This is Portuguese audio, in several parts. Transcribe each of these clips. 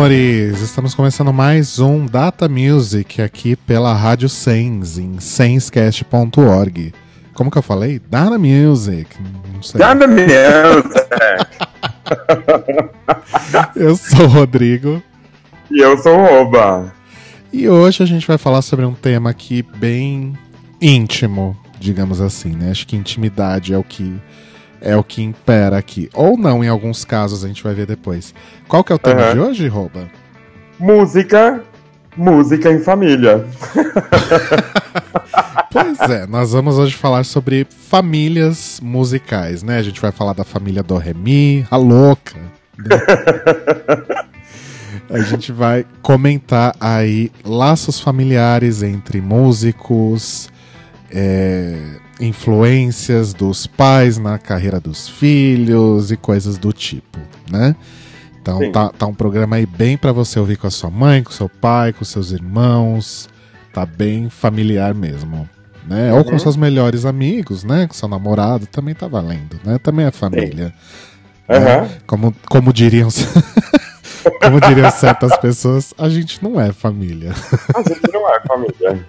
Amores! Estamos começando mais um Data Music aqui pela Rádio Sens, em senscast.org. Como que eu falei? Data Music. Não sei. Data Music! eu sou o Rodrigo. E eu sou o Oba. E hoje a gente vai falar sobre um tema aqui bem íntimo, digamos assim, né? Acho que intimidade é o que é o que impera aqui. Ou não, em alguns casos, a gente vai ver depois. Qual que é o tema uhum. de hoje, Rouba? Música, música em família. pois é, nós vamos hoje falar sobre famílias musicais, né? A gente vai falar da família do Remi, a louca. Né? a gente vai comentar aí laços familiares entre músicos, é, influências dos pais na carreira dos filhos e coisas do tipo, né? Então tá, tá, um programa aí bem para você ouvir com a sua mãe, com seu pai, com seus irmãos. Tá bem familiar mesmo. Né? Uhum. Ou com uhum. seus melhores amigos, né? Com seu namorado, também tá valendo, né? Também é família. Uhum. Né? Como, como diriam. como diriam certas pessoas, a gente não é família. A gente não é família.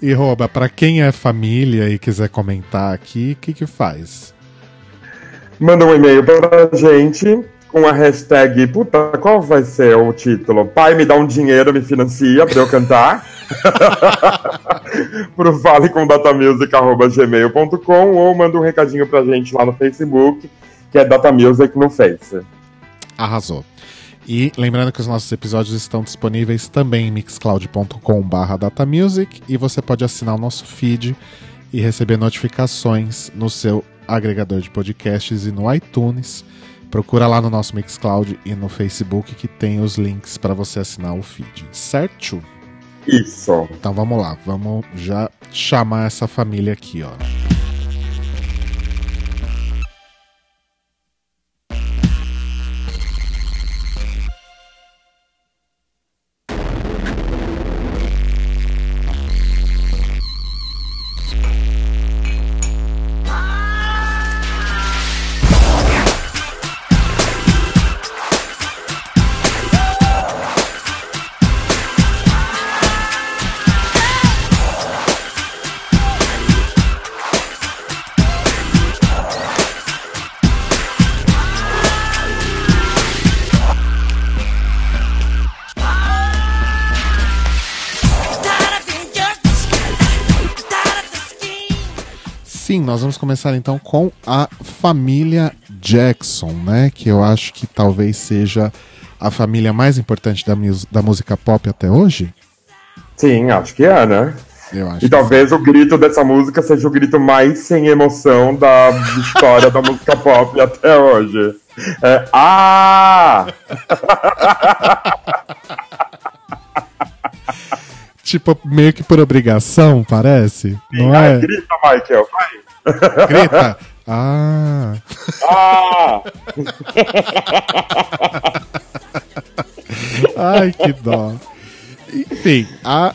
E rouba, para quem é família e quiser comentar aqui, o que que faz? Manda um e-mail pra gente com a hashtag, puta, qual vai ser o título? Pai me dá um dinheiro, me financia pra eu cantar. pro valecomdatamusic.gmail.com ou manda um recadinho pra gente lá no Facebook, que é Datamusic no Face. Arrasou. E lembrando que os nossos episódios estão disponíveis também em mixcloud.com.br datamusic e você pode assinar o nosso feed e receber notificações no seu agregador de podcasts e no iTunes. Procura lá no nosso Mixcloud e no Facebook que tem os links para você assinar o feed, certo? Isso. Então vamos lá, vamos já chamar essa família aqui, ó. Nós vamos começar então com a família Jackson, né? Que eu acho que talvez seja a família mais importante da, da música pop até hoje. Sim, acho que é, né? E talvez sim. o grito dessa música seja o grito mais sem emoção da história da música pop até hoje. É, ah! tipo, meio que por obrigação, parece. Sim, não é? Grita, Michael, vai. Grita. Ah. Ah! Ai, que dó. Enfim, a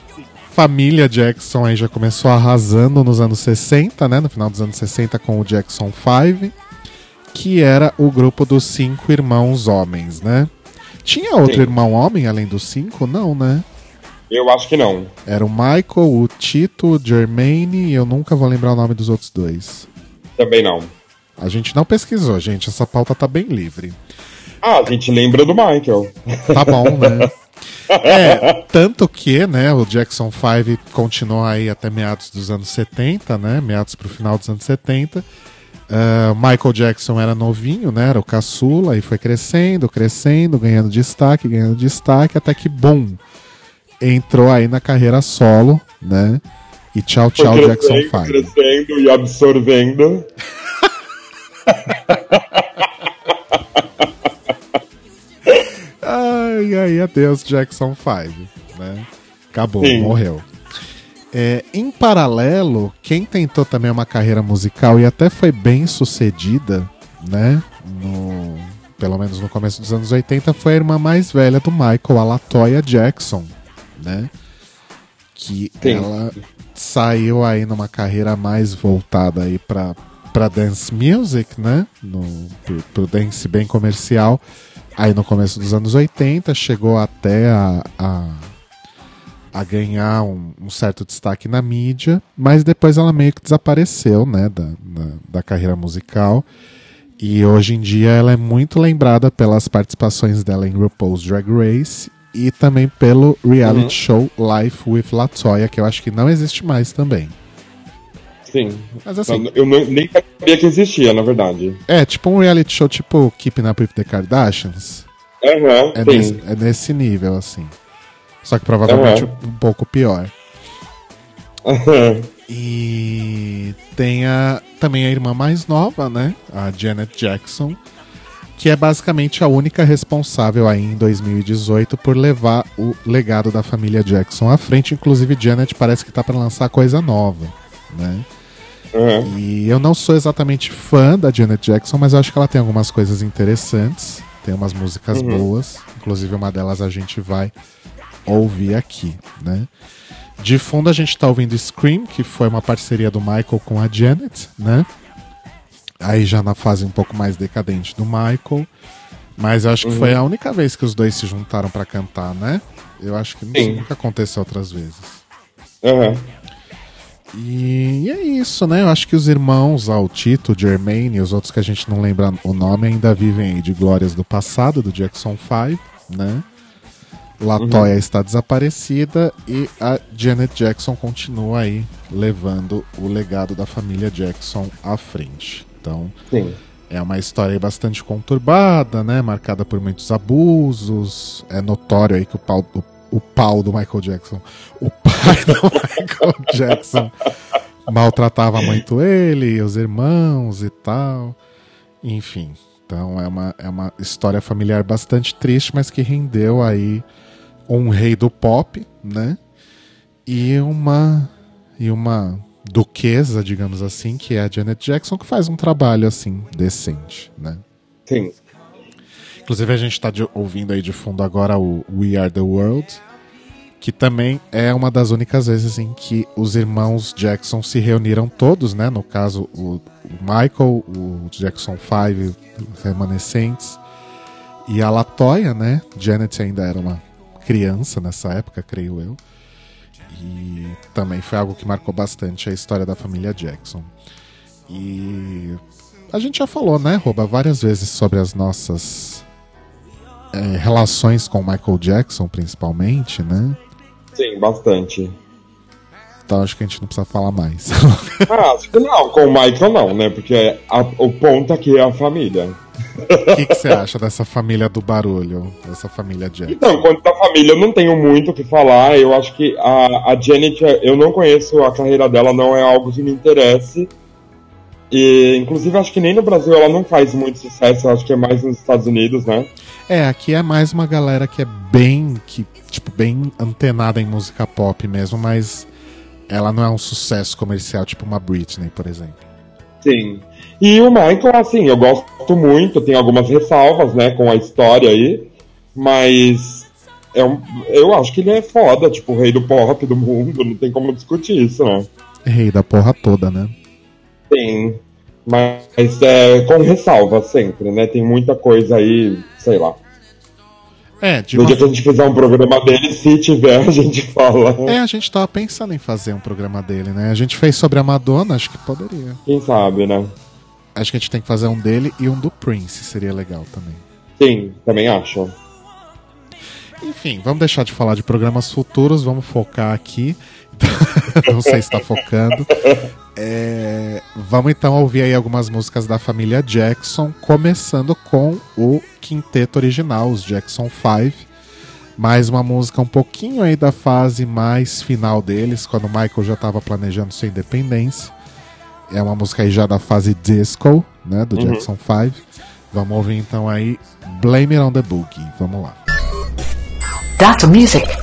família Jackson aí já começou arrasando nos anos 60, né? No final dos anos 60 com o Jackson 5, que era o grupo dos cinco irmãos homens, né? Tinha outro Sim. irmão homem além dos cinco? Não, né? Eu acho que não. Era o Michael, o Tito, o Jermaine e eu nunca vou lembrar o nome dos outros dois. Também não. A gente não pesquisou, gente. Essa pauta tá bem livre. Ah, a gente lembra do Michael. Tá bom, né? É, tanto que, né, o Jackson 5 continuou aí até meados dos anos 70, né? Meados pro final dos anos 70. Uh, Michael Jackson era novinho, né? Era o caçula e foi crescendo, crescendo, ganhando destaque, ganhando destaque, até que, bom, entrou aí na carreira solo, né? E tchau, tchau, Jackson 5. crescendo e absorvendo. ai, ai, adeus, Jackson 5, né? Acabou, Sim. morreu. É, em paralelo, quem tentou também uma carreira musical e até foi bem sucedida, né? No, pelo menos no começo dos anos 80, foi a irmã mais velha do Michael, a Latoya Jackson, né? Que Sim. ela saiu aí numa carreira mais voltada aí para para dance music, né? No, pro, pro dance bem comercial. Aí no começo dos anos 80 chegou até a, a a ganhar um, um, certo destaque na mídia, mas depois ela meio que desapareceu, né, da, da, da, carreira musical. E hoje em dia ela é muito lembrada pelas participações dela em RuPaul's Drag Race e também pelo reality uhum. show Life with Latoya, que eu acho que não existe mais também. Sim. Mas assim. Eu não, nem sabia que existia, na verdade. É, tipo um reality show tipo Keeping Up with the Kardashians. Uhum, é, nesse, é nesse nível, assim. Só que provavelmente uhum. um pouco pior. Uhum. E tem a, também a irmã mais nova, né? A Janet Jackson, que é basicamente a única responsável aí em 2018 por levar o legado da família Jackson à frente. Inclusive, Janet parece que tá para lançar coisa nova, né? Uhum. E eu não sou exatamente fã da Janet Jackson, mas eu acho que ela tem algumas coisas interessantes. Tem umas músicas uhum. boas. Inclusive, uma delas a gente vai ouvir aqui, né? De fundo a gente está ouvindo Scream, que foi uma parceria do Michael com a Janet, né? Aí já na fase um pouco mais decadente do Michael. Mas eu acho que uhum. foi a única vez que os dois se juntaram para cantar, né? Eu acho que Sim. nunca aconteceu outras vezes. Uhum. E é isso, né? Eu acho que os irmãos, o Tito, o Jermaine e os outros que a gente não lembra o nome ainda vivem de glórias do passado, do Jackson 5, né? Latoya uhum. está desaparecida e a Janet Jackson continua aí levando o legado da família Jackson à frente. Então, Sim. é uma história bastante conturbada, né? Marcada por muitos abusos. É notório aí que o pau, o, o pau do Michael Jackson, o pai do Michael Jackson, maltratava muito ele, os irmãos e tal. Enfim, então é uma, é uma história familiar bastante triste, mas que rendeu aí um rei do pop, né? E uma e uma duquesa, digamos assim, que é a Janet Jackson, que faz um trabalho assim decente, né? Sim. Inclusive a gente está ouvindo aí de fundo agora o We Are the World, que também é uma das únicas vezes em que os irmãos Jackson se reuniram todos, né? No caso, o, Michael, o Jackson 5, remanescentes, e a Latoya, né? Janet ainda era uma criança nessa época, creio eu. E também foi algo que marcou bastante a história da família Jackson. E a gente já falou, né, Roba, várias vezes sobre as nossas é, relações com Michael Jackson, principalmente, né? Sim, bastante. Então acho que a gente não precisa falar mais. ah, não, com o Michael não, né? Porque a, o ponto aqui é a família. O que, você acha dessa família do barulho? Dessa família Jackson? Então, quanto à família, eu não tenho muito o que falar. Eu acho que a, a Janet, eu não conheço a carreira dela, não é algo que me interesse. E, inclusive, acho que nem no Brasil ela não faz muito sucesso, acho que é mais nos Estados Unidos, né? É, aqui é mais uma galera que é bem, que, tipo, bem antenada em música pop mesmo, mas ela não é um sucesso comercial, tipo uma Britney, por exemplo. Sim. E o Michael, assim, eu gosto muito, tem algumas ressalvas, né, com a história aí, mas é um, eu acho que ele é foda, tipo, o rei do pop do mundo, não tem como discutir isso, né? Rei da porra toda, né? Sim. Mas é com ressalva sempre, né? Tem muita coisa aí, sei lá. É, de no uma... dia que a gente fizer um programa dele, se tiver, a gente fala. É, a gente tava pensando em fazer um programa dele, né? A gente fez sobre a Madonna, acho que poderia. Quem sabe, né? Acho que a gente tem que fazer um dele e um do Prince, seria legal também. Sim, também acho. Enfim, vamos deixar de falar de programas futuros, vamos focar aqui. Não sei se está focando. É, vamos então ouvir aí algumas músicas da família Jackson, começando com o quinteto original, os Jackson 5. Mais uma música um pouquinho aí da fase mais final deles, quando o Michael já estava planejando sua independência. É uma música aí já da fase disco, né, do uhum. Jackson 5. Vamos ouvir então aí Blame It on the Boogie. Vamos lá. Data Music.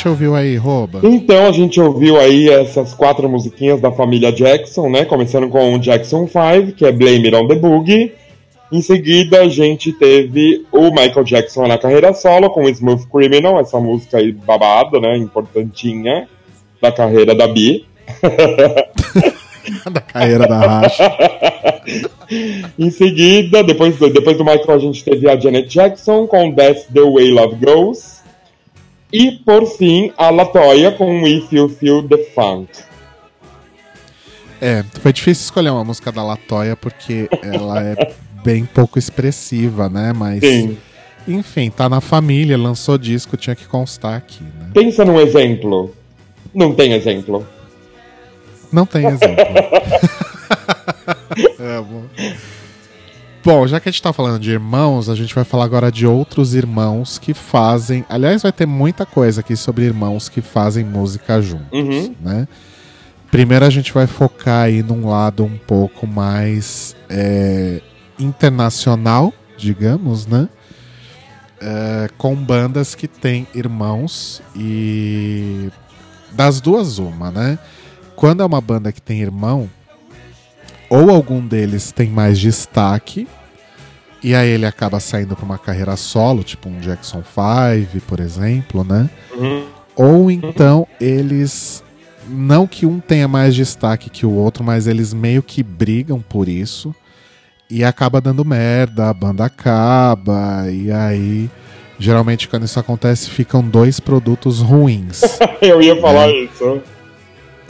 Hip. Quem te ouviu aí, rouba? Então a gente ouviu aí essas quatro musiquinhas da família Jackson, né? Começando com o Jackson 5, que é Blame It on the Boogie. Em seguida a gente teve o Michael Jackson na carreira solo com Smooth Criminal, essa música aí babada, né? Importantinha da carreira da Bi. da carreira da Racha. Em seguida, depois do, depois do Michael, a gente teve a Janet Jackson com That's the Way Love Goes. E, por fim, a Latoya com If You Feel the Funk. É, foi difícil escolher uma música da Latoya porque ela é bem pouco expressiva, né? Mas. Sim. Enfim, tá na família, lançou disco, tinha que constar aqui, né? Pensa num exemplo. Não tem exemplo. Não tem exemplo. é, bom. Já que a gente tá falando de irmãos, a gente vai falar agora de outros irmãos que fazem. Aliás, vai ter muita coisa aqui sobre irmãos que fazem música juntos, Uhum. né? Primeiro a gente vai focar aí num lado um pouco mais é, internacional, digamos, né? É, com bandas que têm irmãos e das duas uma, né? Quando é uma banda que tem irmão, ou algum deles tem mais destaque, e aí ele acaba saindo para uma carreira solo, tipo um Jackson 5, por exemplo, né? Uhum. Ou então eles. Não que um tenha mais destaque que o outro, mas eles meio que brigam por isso. E acaba dando merda, a banda acaba, e aí. Geralmente, quando isso acontece, ficam dois produtos ruins. Eu ia falar É. isso.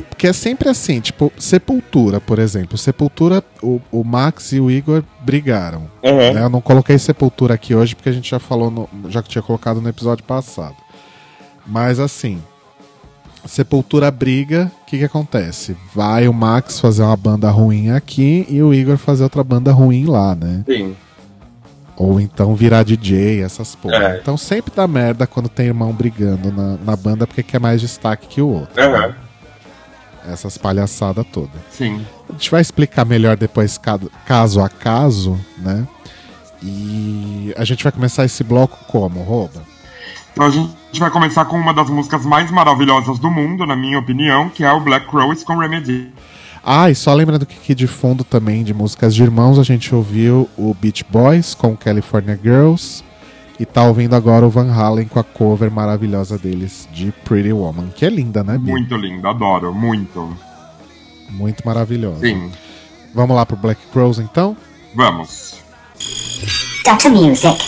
Porque é sempre assim, tipo, Sepultura, por exemplo. Sepultura, o, o Max e o Igor brigaram. Uhum. né? Eu não coloquei Sepultura aqui hoje porque a gente já falou, no, já que tinha colocado no episódio passado. Mas assim, Sepultura briga, o que, que acontece? Vai o Max fazer uma banda ruim aqui e o Igor fazer outra banda ruim lá, né? Sim. Ou então virar DJ, essas porra. É. Então sempre dá merda quando tem irmão brigando na, na banda porque quer mais destaque que o outro. Uhum. Essas palhaçadas todas. Sim. A gente vai explicar melhor depois, caso a caso, né? E a gente vai começar esse bloco como, Rouba? Então a gente vai começar com uma das músicas mais maravilhosas do mundo, na minha opinião, que é o Black Rose com Remedy. Ah, e só lembrando que aqui de fundo também, de músicas de irmãos, a gente ouviu o Beach Boys com California Girls. E tá ouvindo agora o Van Halen com a cover maravilhosa deles de Pretty Woman, que é linda, né, Bi? Muito lindo, adoro, muito. Muito maravilhosa. Sim. Vamos lá pro Black Crows então? Vamos. Dr. Music.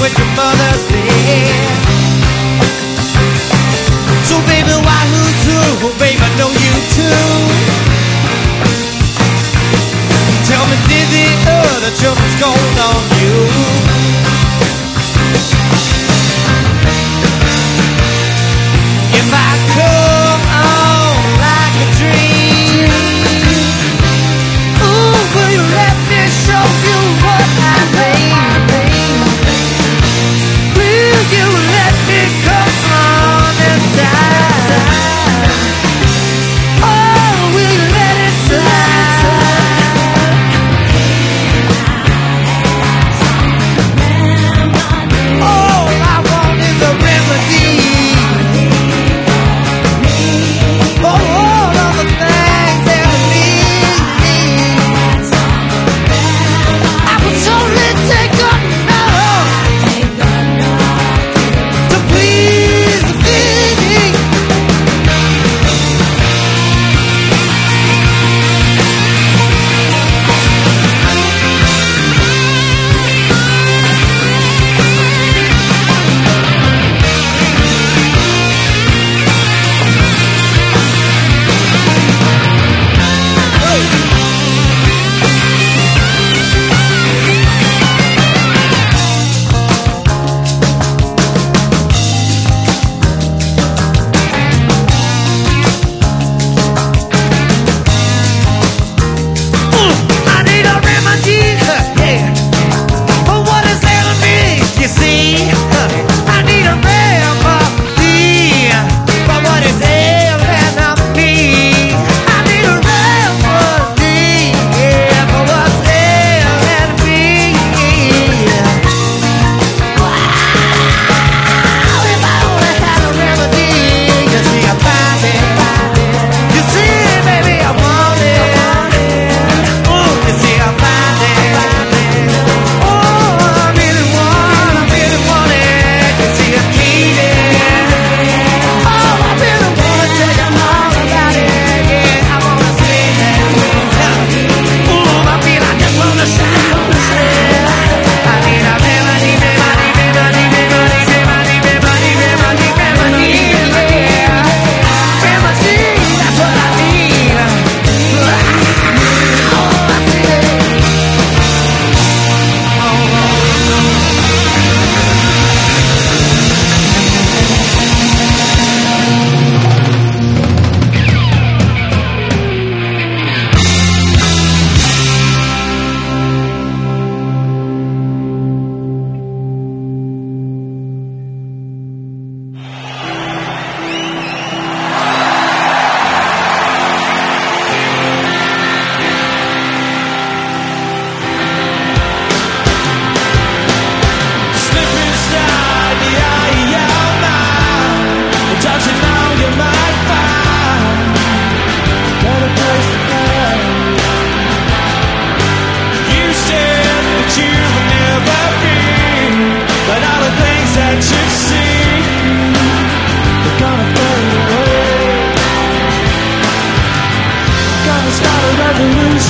with your mother's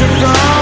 to go.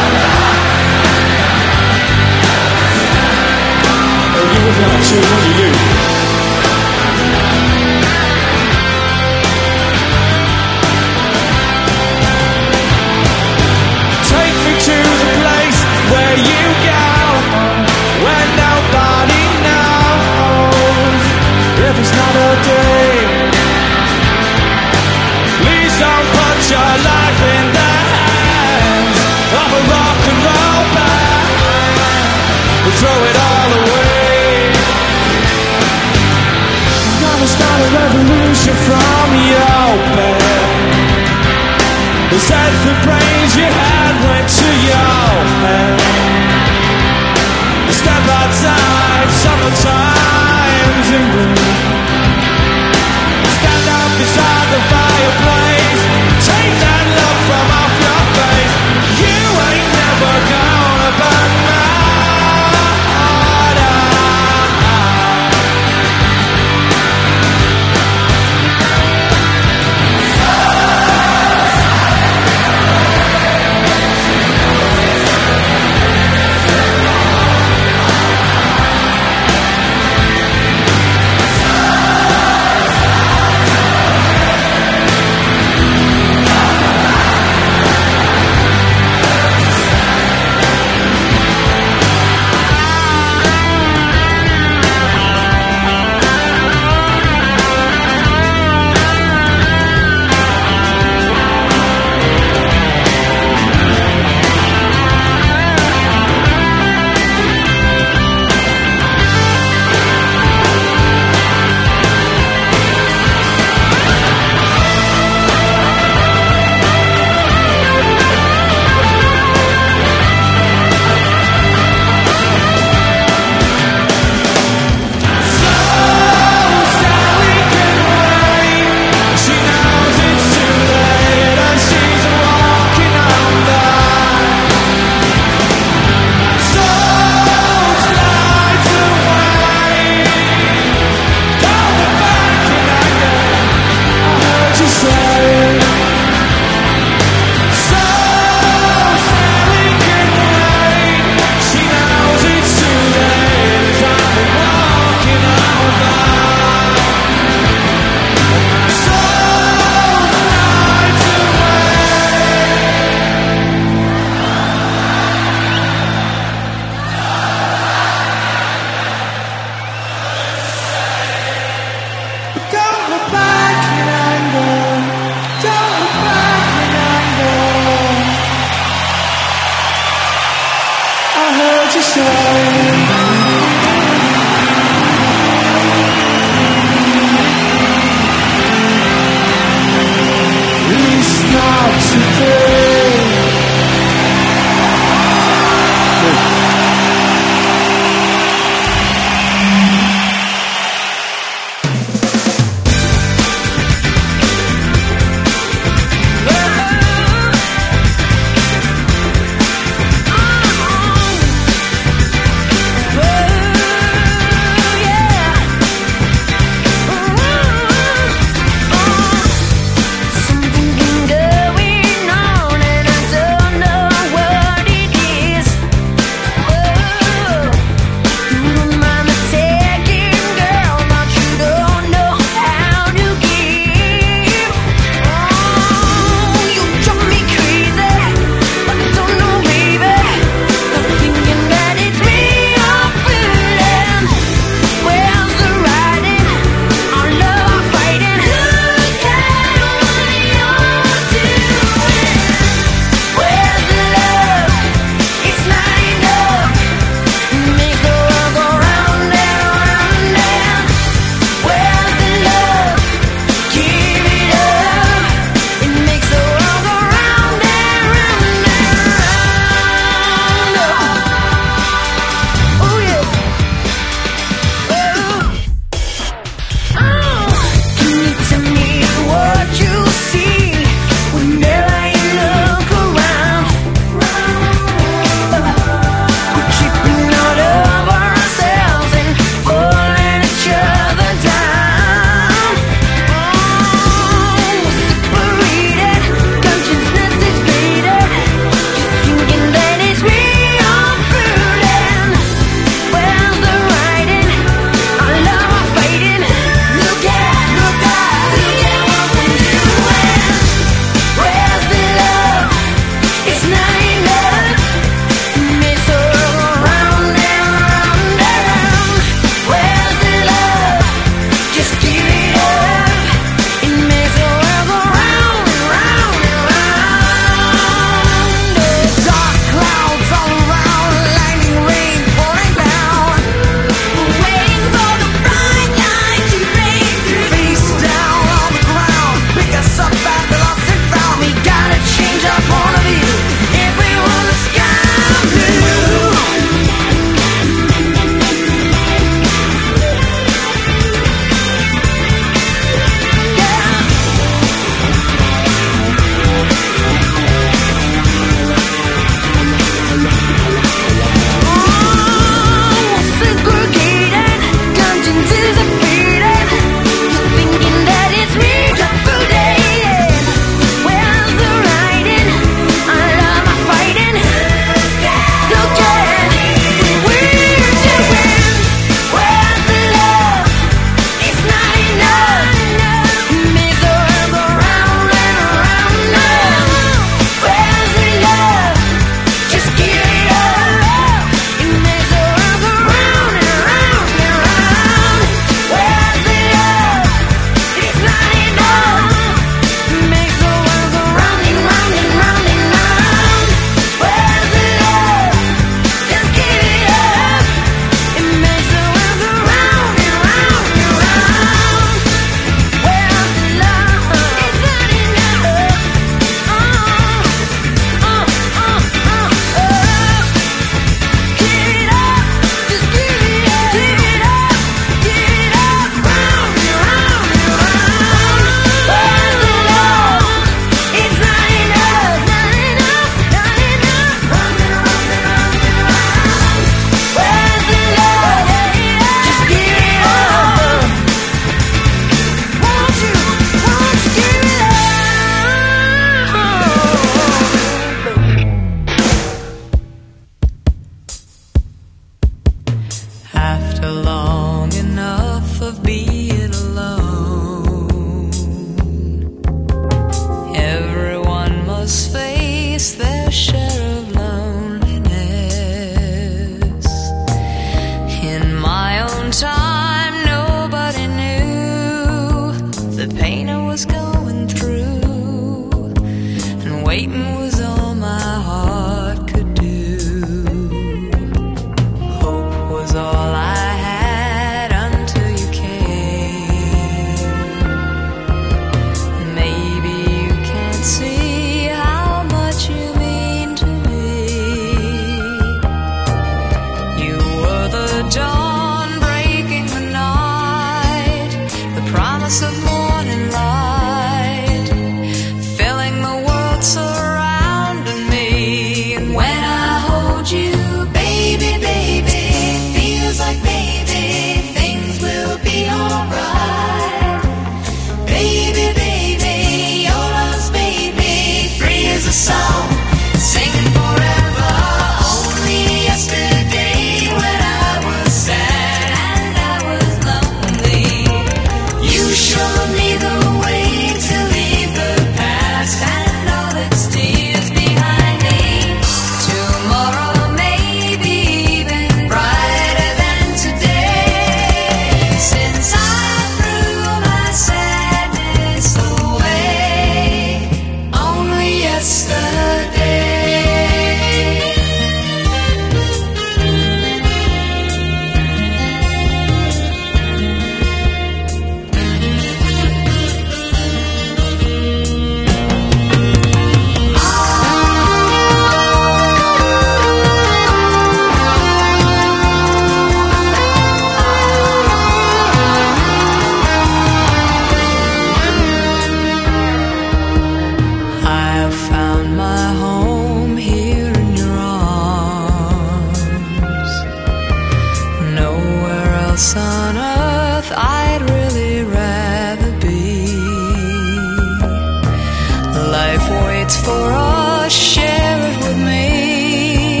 Waits for us, share it with me.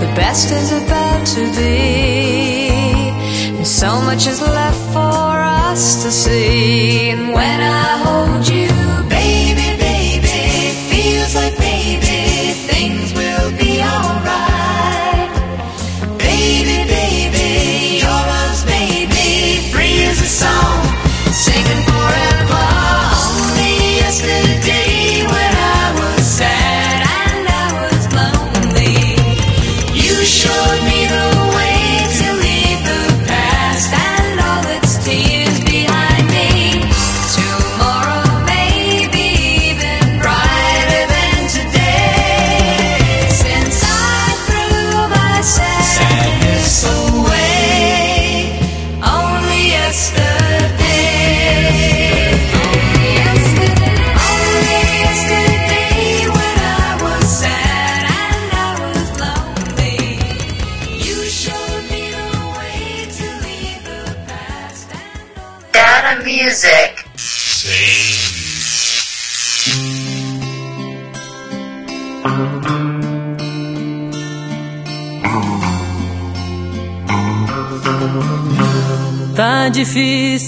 The best is about to be, and so much is left for us to see. And when I hold you,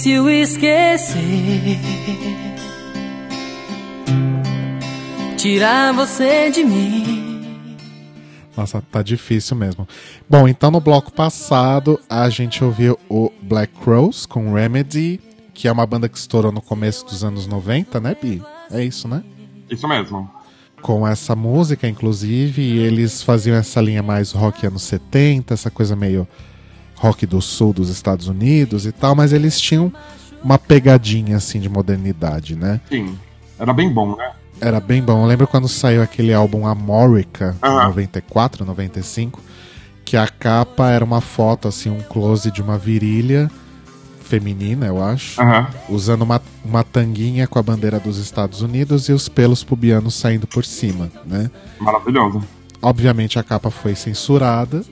difícil esquecer. Tirar você de mim. Nossa, tá difícil mesmo. Bom, então no bloco passado a gente ouviu o Black Crows com Remedy, que é uma banda que estourou no começo dos anos 90, né, Bi? É isso, né? Isso mesmo. Com essa música, inclusive, e eles faziam essa linha mais rock anos 70, essa coisa meio rock do sul dos Estados Unidos e tal, mas eles tinham uma pegadinha assim de modernidade, né? Sim. Era bem bom, né? Era bem bom. Eu lembro quando saiu aquele álbum Amorica, em Aham. 94, 95, que a capa era uma foto, assim, um close de uma virilha feminina, eu acho, Aham. usando uma, uma tanguinha com a bandeira dos Estados Unidos e os pelos pubianos saindo por cima, né? Maravilhoso. Obviamente a capa foi censurada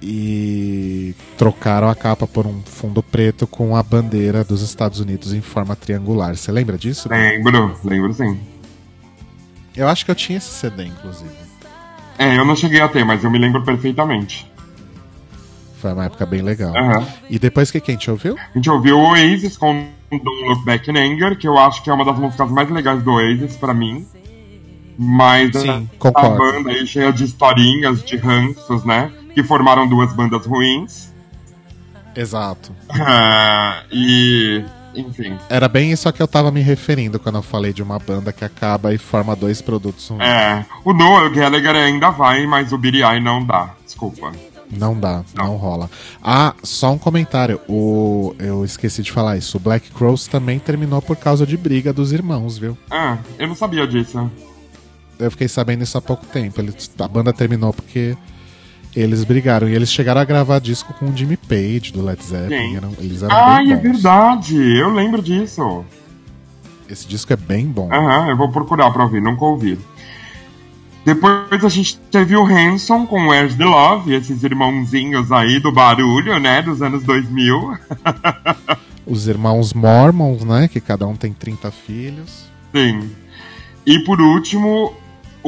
e trocaram a capa por um fundo preto com a bandeira dos Estados Unidos em forma triangular. Você lembra disso? Lembro, lembro sim. Eu acho que eu tinha esse CD, inclusive. É, eu não cheguei a ter, mas eu me lembro perfeitamente. Foi uma época bem legal. Aham. E depois que quem te ouviu? A gente ouviu o Oasis com Don't Look Back in Anger, que eu acho que é uma das músicas mais legais do Oasis pra mim. Mas Sim, a concordo. banda aí cheia de historinhas, de ranços, né? Que formaram duas bandas ruins. Exato. Ah, e. Enfim. Era bem isso a que eu tava me referindo quando eu falei de uma banda que acaba e forma dois produtos ruins. É. O Noel Gallagher ainda vai, mas o Billy Eye não dá. Desculpa. Não dá, não. rola. Ah, só um comentário. O, eu esqueci de falar isso. O Black Crows também terminou por causa de briga dos irmãos, viu? Ah, eu não sabia disso. Eu fiquei sabendo isso há pouco tempo. Eles, a banda terminou porque eles brigaram. E eles chegaram a gravar disco com o Jimmy Page do Led Zeppelin. Eram- eles eram Ai, bem é verdade. Eu lembro disso. Esse disco é bem bom. Aham, eu vou procurar pra ouvir, nunca ouvi. Depois a gente teve o Hanson com Where's the Love, esses irmãozinhos aí do barulho, né, dos anos 2000. Os irmãos Mormons, né? Que cada um tem 30 filhos. Sim. E por último,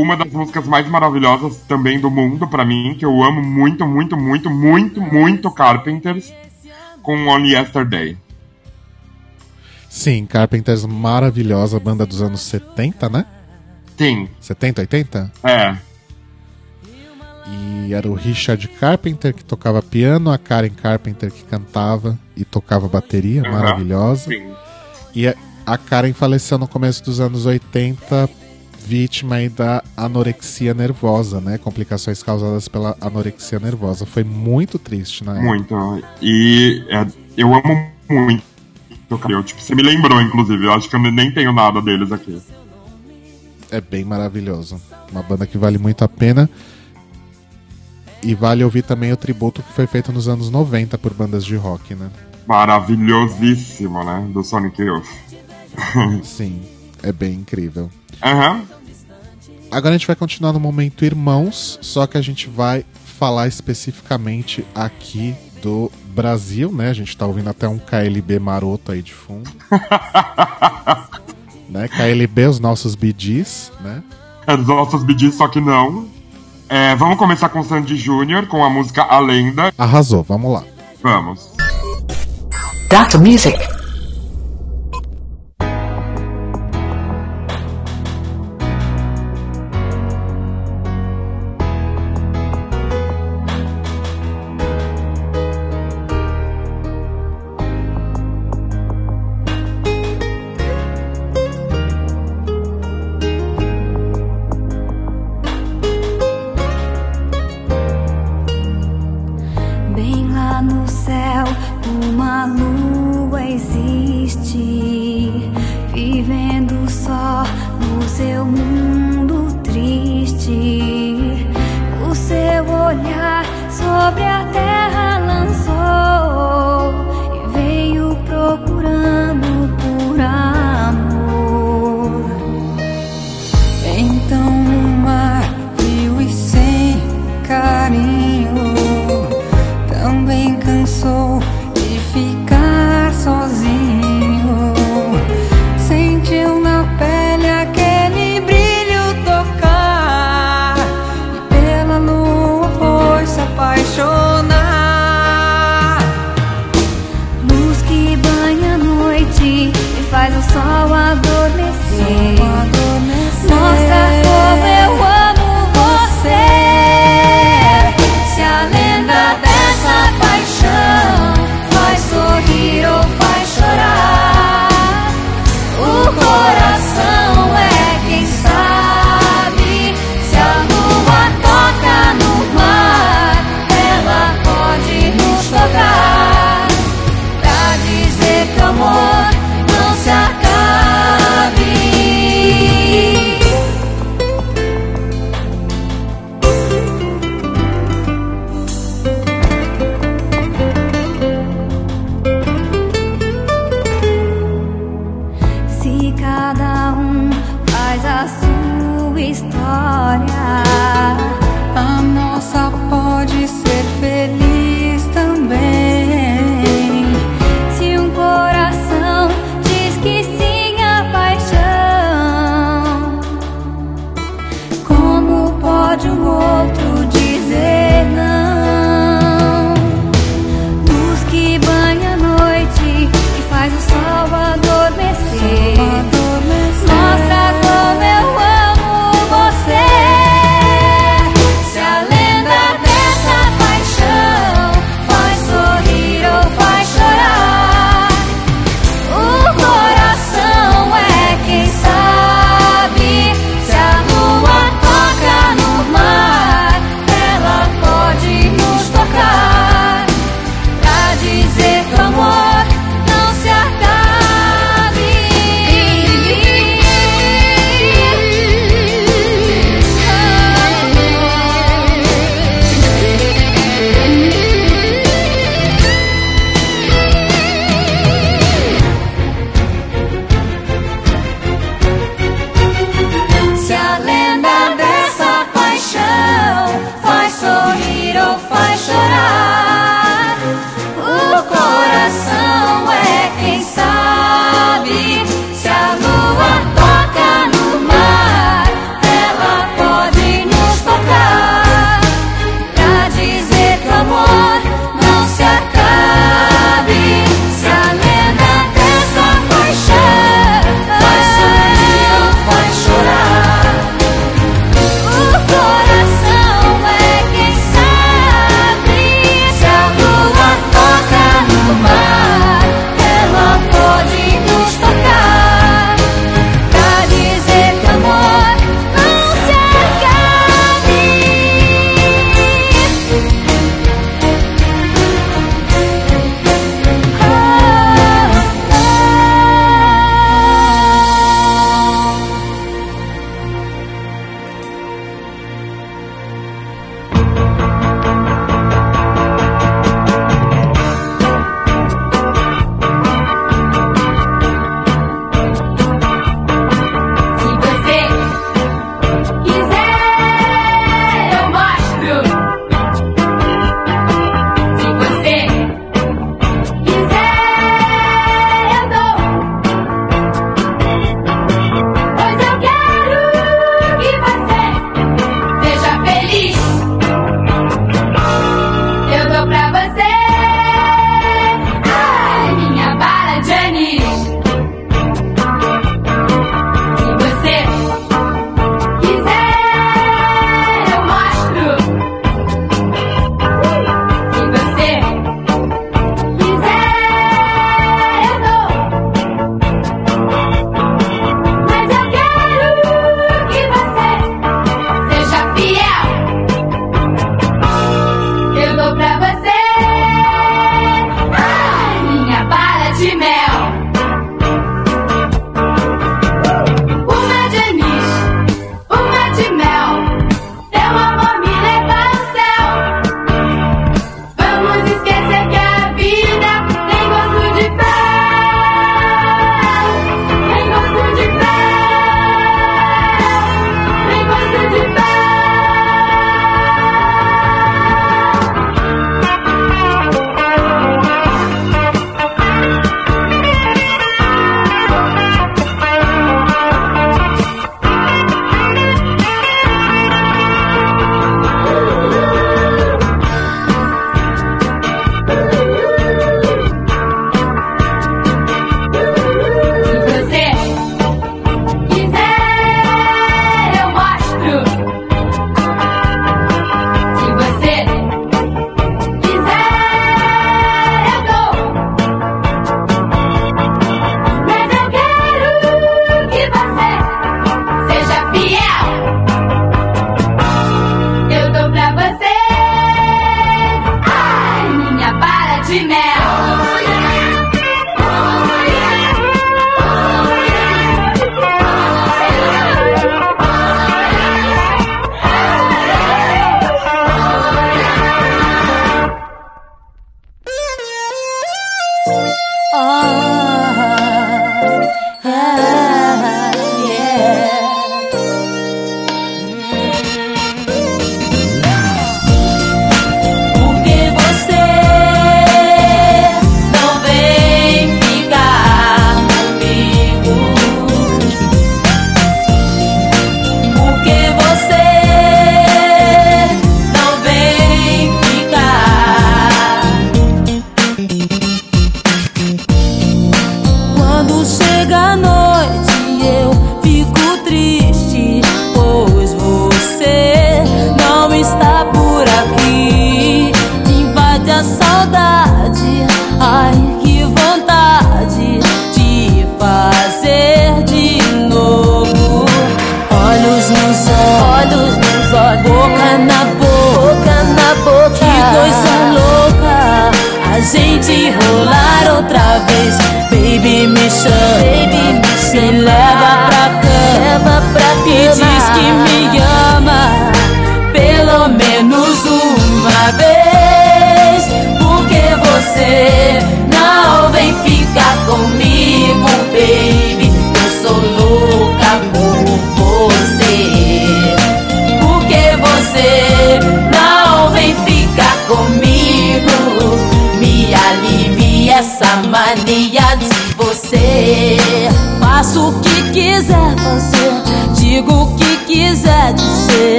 uma das músicas mais maravilhosas também do mundo pra mim, que eu amo muito, muito, muito, muito, muito Carpenters, com Only Yesterday. Sim, Carpenters maravilhosa, banda dos anos 70, né? Sim. 70, 80? É. E era o Richard Carpenter que tocava piano, a Karen Carpenter que cantava e tocava bateria, Aham, maravilhosa. sim. E a Karen faleceu no começo dos anos 80, vítima aí da anorexia nervosa, né? Complicações causadas pela anorexia nervosa. Foi muito triste época. Muito. E é, eu amo muito. Eu, tipo, você me lembrou, inclusive. Eu acho que eu nem tenho nada deles aqui. É bem maravilhoso. Uma banda que vale muito a pena. E vale ouvir também o tributo que foi feito nos anos 90 por bandas de rock, né? Maravilhosíssimo, né? Do Sonic Youth. Sim, é bem incrível. Aham. Agora a gente vai continuar no momento Irmãos, só que a gente vai falar especificamente aqui do Brasil, né? A gente tá ouvindo até um KLB maroto aí de fundo. né? KLB, os nossos BDs, né? É dos nossos BDs, só que não. É, vamos começar com o Sandy Júnior, com a música A Lenda. Arrasou, vamos lá. Vamos. Dr. Music.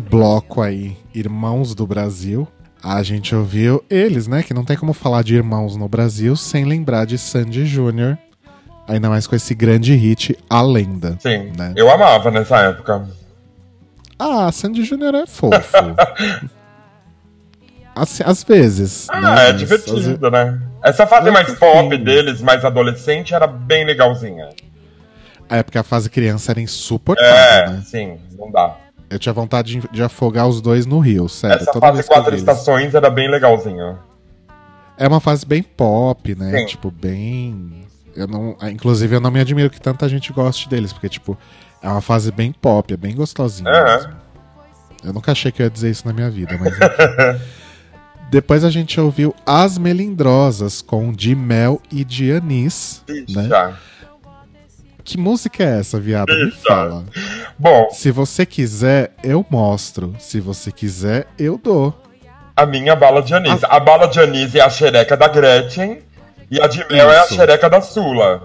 Bloco aí, Irmãos do Brasil, a gente ouviu eles, né? Que não tem como falar de Irmãos no Brasil sem lembrar de Sandy Júnior. Ainda mais com esse grande hit, A Lenda. Sim. Né? Eu amava nessa época. Ah, Sandy Júnior é fofo. Assim, às vezes. Ah, né? é Mas, divertido, né? Essa fase mais pop deles, mais adolescente, era bem legalzinha. É porque a fase criança era insuportável, É, né? sim, não dá. Eu tinha vontade de, de afogar os dois no rio, sério. Essa fase quatro estações era bem legalzinha. É uma fase bem pop, né? Sim. Tipo, bem. Eu não... Inclusive, eu não me admiro que tanta gente goste deles, porque, tipo, é uma fase bem pop, é bem gostosinha. Mesmo. Eu nunca achei que eu ia dizer isso na minha vida, mas. Depois a gente ouviu As Melindrosas com de Mel e de Anis. Né? Já. Que música é essa, viado? Me fala. Bom, Se você quiser, eu mostro. Se você quiser, eu dou. a minha bala de anis. A bala de anis é a xereca da Gretchen e a de mel é a xereca da Sula.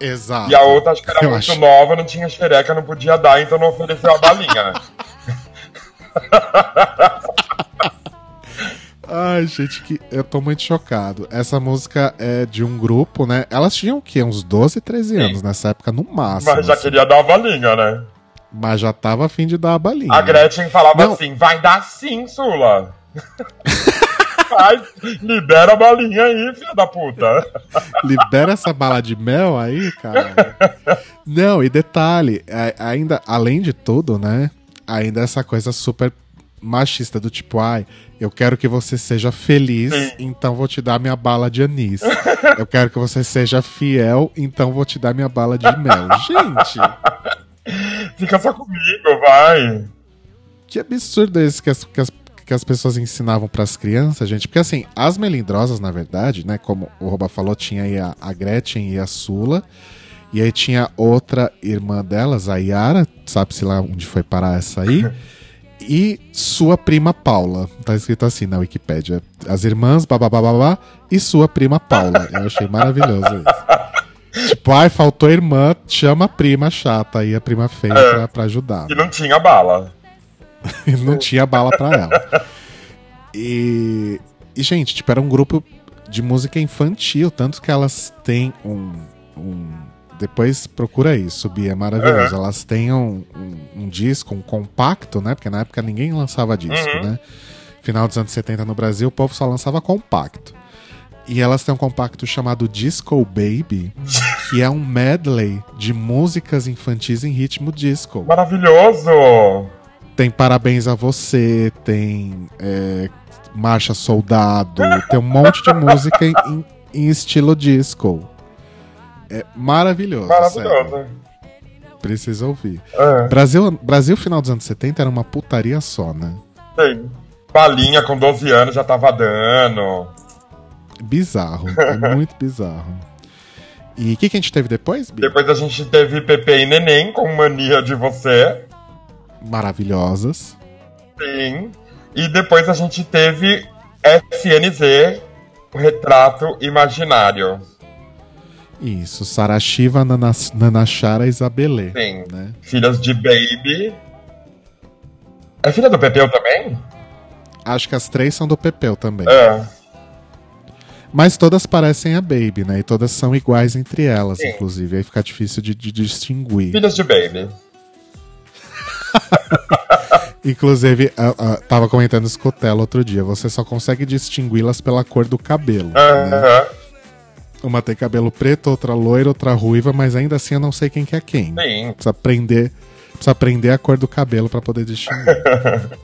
Exato. E a outra acho que era Eu muito acho- nova, não tinha xereca, não podia dar, então não ofereceu a balinha. Ai, gente, que eu tô muito chocado. Essa música é de um grupo, né? Elas tinham o quê? Uns 12, 13 anos nessa época, no máximo. Mas já assim. queria dar a balinha, né? Mas já tava afim de dar a balinha. A Gretchen falava Não. assim: vai dar sim, Sula. Libera a balinha aí, filha da puta. Libera essa bala de mel aí, cara. Não, e detalhe, ainda, além de tudo, né? Ainda essa coisa super machista do tipo, ai, eu quero que você seja feliz, então vou te dar minha bala de anis. Eu quero que você seja fiel, então vou te dar minha bala de mel. Gente, Fica só comigo, vai. que absurdo esse que as, que as, que as pessoas ensinavam pras crianças, gente. Porque assim, as melindrosas, na verdade, né? Como o Roba falou, tinha aí a, a Gretchen e a Sula. E aí tinha outra irmã delas, a Yara, sabe-se lá onde foi parar essa aí. e sua prima Paula. Tá escrito assim na Wikipédia. As irmãs, babá, e sua prima Paula. Eu achei maravilhoso isso. Tipo, ai, faltou irmã, chama a prima chata aí, a prima feia É. pra, pra ajudar. E não tinha bala. E não tinha bala pra ela. E, e, gente, tipo, era um grupo de música infantil, tanto que elas têm um. um- depois procura isso, Bia, é maravilhoso. Uhum. Elas têm um, um- um disco, um compacto, né? Porque na época ninguém lançava disco, Uhum. né? Final dos anos 70 no Brasil, o povo só lançava compacto. E elas têm um compacto chamado Disco Baby, que é um medley de músicas infantis em ritmo disco. Maravilhoso! Tem Parabéns a Você, tem é, Marcha Soldado, tem um monte de música em- em estilo disco. É maravilhoso. sério. Maravilhoso. Precisa ouvir. É. Brasil, Brasil, final dos anos 70, era uma putaria só, né? Tem. Palinha com 12 anos já tava dando. Bizarro. é muito bizarro. E o que, que a gente teve depois, Bi? Depois a gente teve Pepe e Neném com Mania de Você. Maravilhosas. Sim. E depois a gente teve FNZ, Retrato Imaginário. Isso, Sarashiva, Nanas- Nanachara e Isabelê. Sim. Né? Filhas de Baby. É filha do Pepeu também? Acho que as três são do Pepeu também. É. Mas todas parecem a Baby, né? E todas são iguais entre elas, Sim. inclusive. Aí fica difícil de, de distinguir. Filhas de Baby. Inclusive, a- tava comentando isso com o Telo outro dia. Você só consegue distingui-las pela cor do cabelo. né? Uma tem cabelo preto, outra loira, outra ruiva, mas ainda assim eu não sei quem que é quem. Sim. Precisa aprender, precisa aprender a cor do cabelo pra poder distinguir.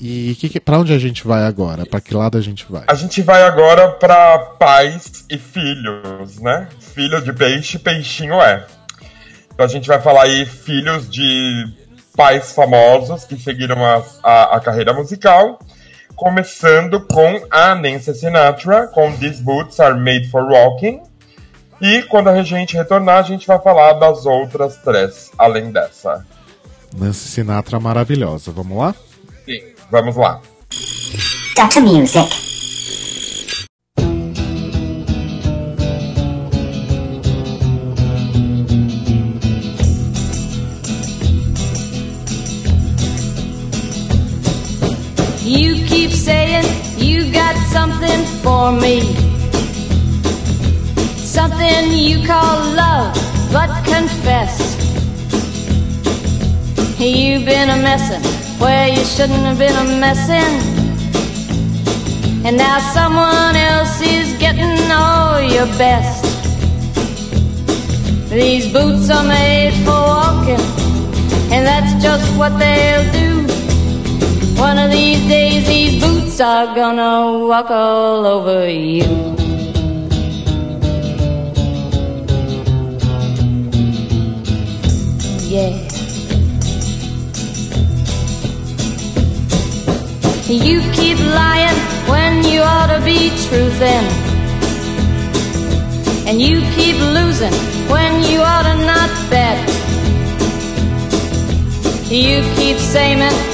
e que, que, pra onde a gente vai agora? Pra que lado a gente vai? A gente vai agora pra pais e filhos, né? Filho de peixe, peixinho é. Então a gente vai falar aí filhos de pais famosos que seguiram a, a, a carreira musical. Começando com a Nancy Sinatra, com These Boots Are Made for Walking. E quando a gente retornar, a gente vai falar das outras três, além dessa. Nancy Sinatra maravilhosa. Vamos lá? Sim, vamos lá. Dr. Music. For me. Something you call love, but confess. You've been a messin' where you shouldn't have been a messin'. And now someone else is getting all your best. These boots are made for walking, and that's just what they'll do. One of these days, these boots are gonna walk all over you. Yeah. You keep lying when you ought to be truthing. And you keep losing when you ought to not bet. You keep saying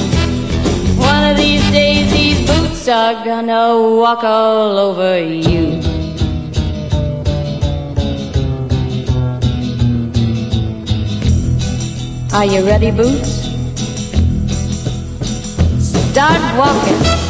These days, these boots are gonna walk all over you. Are you ready, Boots? Start walking.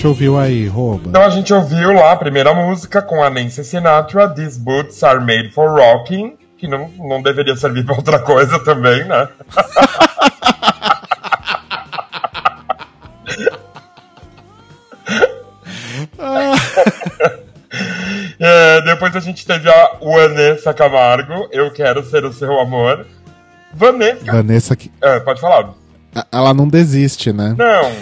Gente ouviu aí, rouba? Então a gente ouviu lá a primeira música com a Nancy Sinatra, These Boots Are Made for Rocking, que não, não deveria servir pra outra coisa também, né? É, depois a gente teve a Vanessa Camargo, Eu Quero Ser o Seu Amor. Vanessa. Vanessa que. É, pode falar. Ela não desiste, né? Não.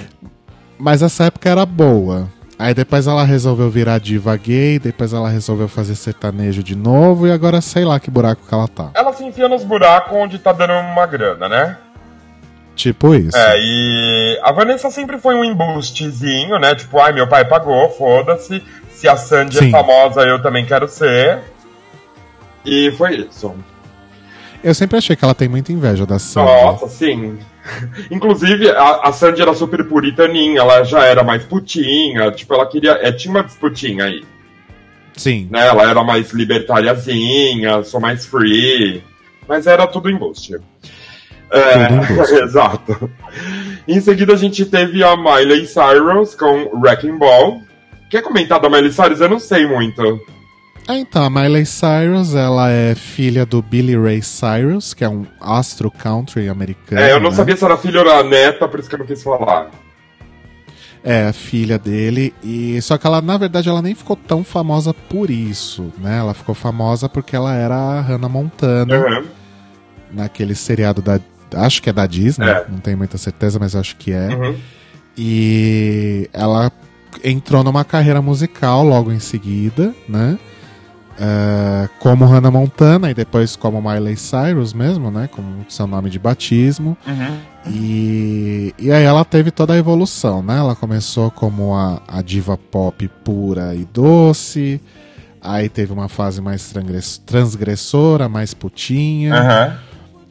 Mas essa época era boa. Aí depois ela resolveu virar diva gay, depois ela resolveu fazer sertanejo de novo e agora sei lá que buraco que ela tá. Ela se enfia nos buracos onde tá dando uma grana, né? Tipo isso. É, e a Vanessa sempre foi um embustezinho, né? Tipo, ai, meu pai pagou, foda-se. Se a Sandy é Sim. famosa, eu também quero ser. E foi isso. Eu sempre achei que ela tem muita inveja da Sandy. Nossa, sim. Inclusive, a, a Sandy era super puritaninha, ela já era mais putinha, tipo, ela queria. É, tinha uma disputinha aí. Sim. Né? Ela era mais libertariazinha, sou mais free. Mas era tudo embuste. É, Tudo embuste. exato. Em seguida a gente teve a Miley Cyrus com Wrecking Ball. Quer comentar da Miley Cyrus? Eu não sei muito. Ah, então, a Miley Cyrus, ela é filha do Billy Ray Cyrus, que é um astro country americano. É, eu não né? sabia se era filha ou era neta, por isso que eu não quis falar. É, a filha dele. E só que ela, na verdade, ela nem ficou tão famosa por isso, né? Ela ficou famosa porque ela era a Hannah Montana Uhum. naquele seriado da. Acho que é da Disney, É. não tenho muita certeza, mas acho que é. Uhum. E ela entrou numa carreira musical logo em seguida, né? É, como Hannah Montana e depois como Miley Cyrus mesmo, né? Como seu nome de batismo. Uhum. E, e aí ela teve toda a evolução, né? Ela começou como a, a diva pop pura e doce. Aí teve uma fase mais transgress- transgressora, mais putinha. Aham.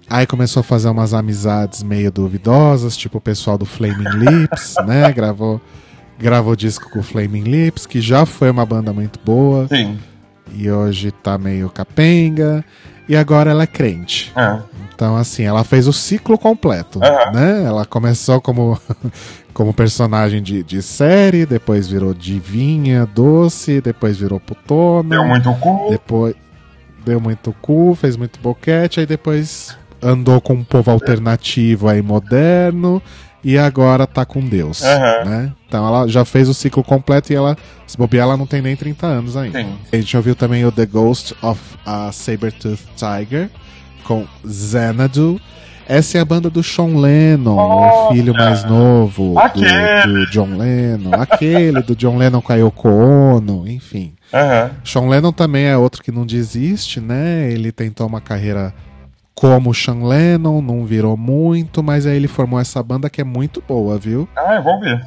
Aí começou a fazer umas amizades meio duvidosas, tipo o pessoal do Flaming Lips, né? Gravou, gravou disco com o Flaming Lips, que já foi uma banda muito boa. Sim. E hoje tá meio capenga. E agora ela é crente. É. Então, assim, ela fez o ciclo completo, Aham. né? Ela começou como, como personagem de, de série, depois virou divinha, doce, depois virou putona. Deu muito cu. Depois deu muito cu, fez muito boquete, aí depois andou com um povo alternativo aí moderno e agora tá com Deus, Aham. né? Então ela já fez o ciclo completo e ela, se bobear, ela não tem nem 30 anos ainda. Sim. A gente ouviu também o The Ghost of a Sabertooth Tiger com Xanadu. Essa é a banda do Sean Lennon, o filho mais novo do, do John Lennon. Aquele do John Lennon com a Yoko Ono, enfim. Aham. Sean Lennon também é outro que não desiste, né? Ele tentou uma carreira como Sean Lennon, não virou muito, mas aí ele formou essa banda que é muito boa, viu? Ah, eu vou ouvir.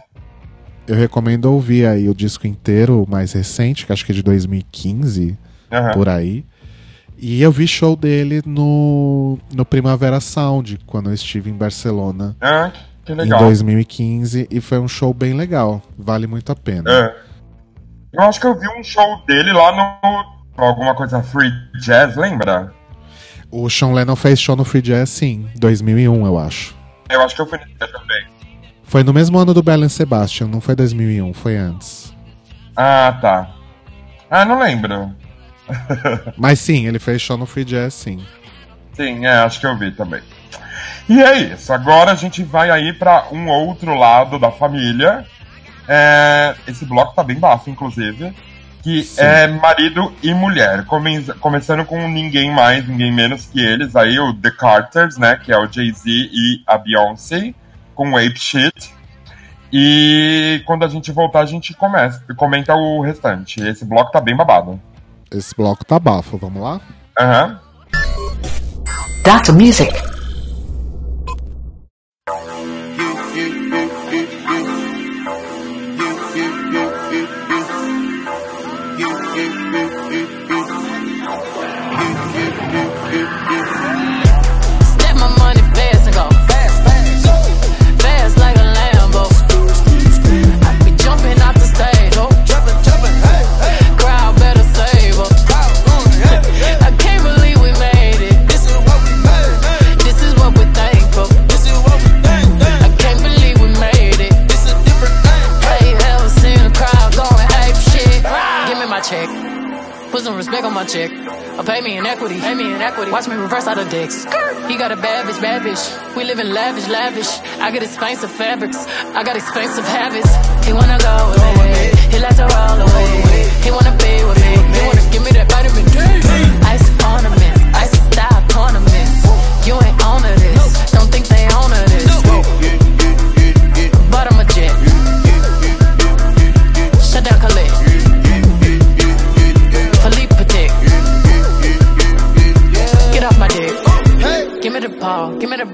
Eu recomendo ouvir aí o disco inteiro, o mais recente, que acho que é de 2015, Aham. por aí. E eu vi show dele no, no Primavera Sound, quando eu estive em Barcelona. Ah, que Em legal. 2015, e foi um show bem legal. Vale muito a pena. É. Eu acho que eu vi um show dele lá no. Alguma coisa Free Jazz, lembra? O Sean Lennon fez show no Free Jazz, sim, 2001, eu acho. Eu acho que eu fui nesse também. Foi no mesmo ano do Belen Sebastian, não foi 2001, foi antes. Ah, tá. Ah, não lembro. Mas sim, ele fez show no Free Jazz, sim. Sim, é, acho que eu vi também. E é isso. Agora a gente vai aí pra um outro lado da família. É, esse bloco tá bem bafo, inclusive. Que Sim. é marido e mulher. Come- começando com ninguém mais, ninguém menos que eles. Aí o The Carters, né? Que é o Jay-Z e a Beyoncé. Com Ape Shit. E quando a gente voltar, a gente começa, comenta o restante. Esse bloco tá bem babado. Esse bloco tá bafo, vamos lá? Aham. Dr. Music. My check. Or pay me in equity, pay me in equity. Watch me reverse out of dicks. He got a bad bitch, bad bitch. We live in lavish, lavish. I got expensive fabrics. I got expensive habits. He wanna go with me. He likes to roll away. He wanna be with me. He wanna give me that vitamin D. Ice ornaments, ice style ornaments. You ain't on to this.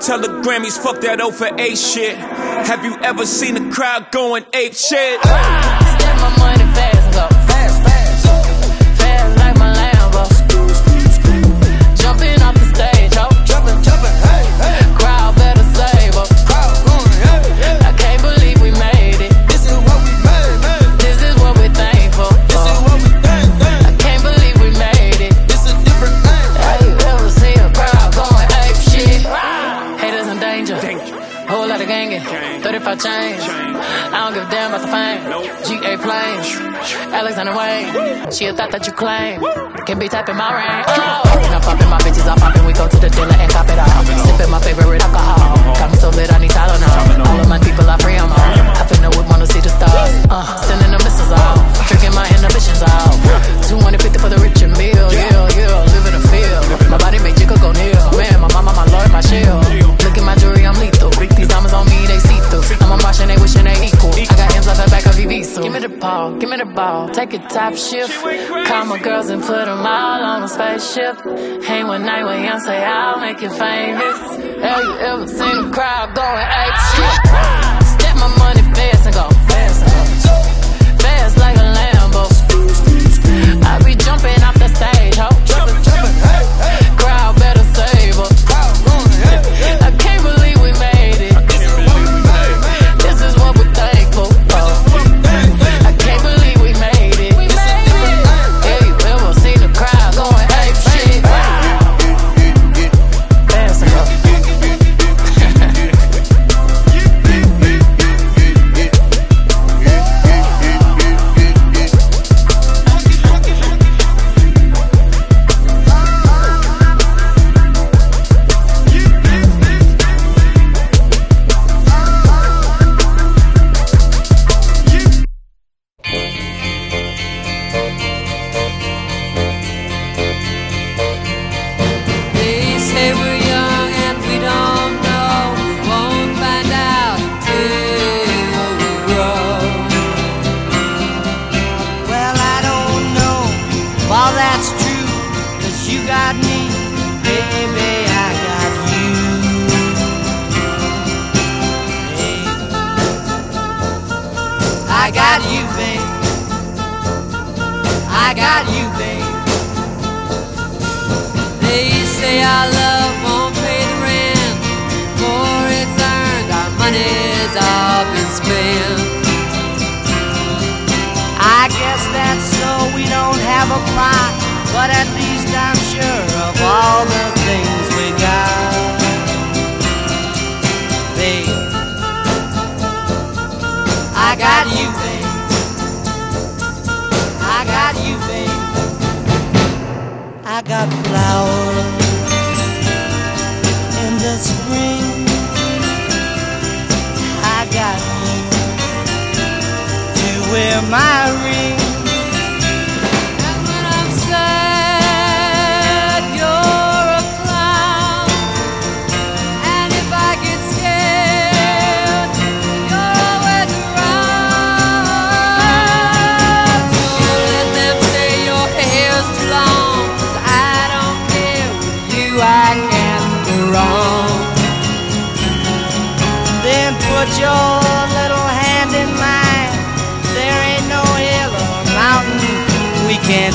Tell the Grammys, fuck that O for 8 shit. Have you ever seen a crowd going ape shit? Alexander Wayne. She a thought that you claim. Can be tapping my ring. Oh. I'm popping my bitches, I'm popping. We go to the dealer and cop it all. Sipping my favorite alcohol. Got me so lit, I need Tylenol. All of my people, I free 'em all. I finna would wanna see the stars. Uh, sending the missiles off. Drinking my inhibitions off. 250 for the rich and meal. Yeah, yeah. Live in the field. My body make Jigga go kneel. Man, mama, my lord, my shield. Look at my jewelry, I'm lethal. These diamonds on me, they see through. I'm a Martian, they wishing they equal. I got M's off the back of Evisu. Give me the ball, give me the ball. Take a top shift. Call my girls and put them all on a spaceship. Hang one night with Beyonce, I'll make you famous. Have you ever seen a crowd going ape shit? Step my money fast and go fast and. Fast like a Lambo. I be jumping off the stage, ho. Got me, baby, I got you. I got you, babe. I got you, babe. They say our love won't pay the rent. For it's earned, our money's all been spent. I guess that's so we don't have a plot, but at least I'm picture of all the things we got. Babe, I got you, babe. I got you, babe. I got flowers in the spring. I got you to wear my ring.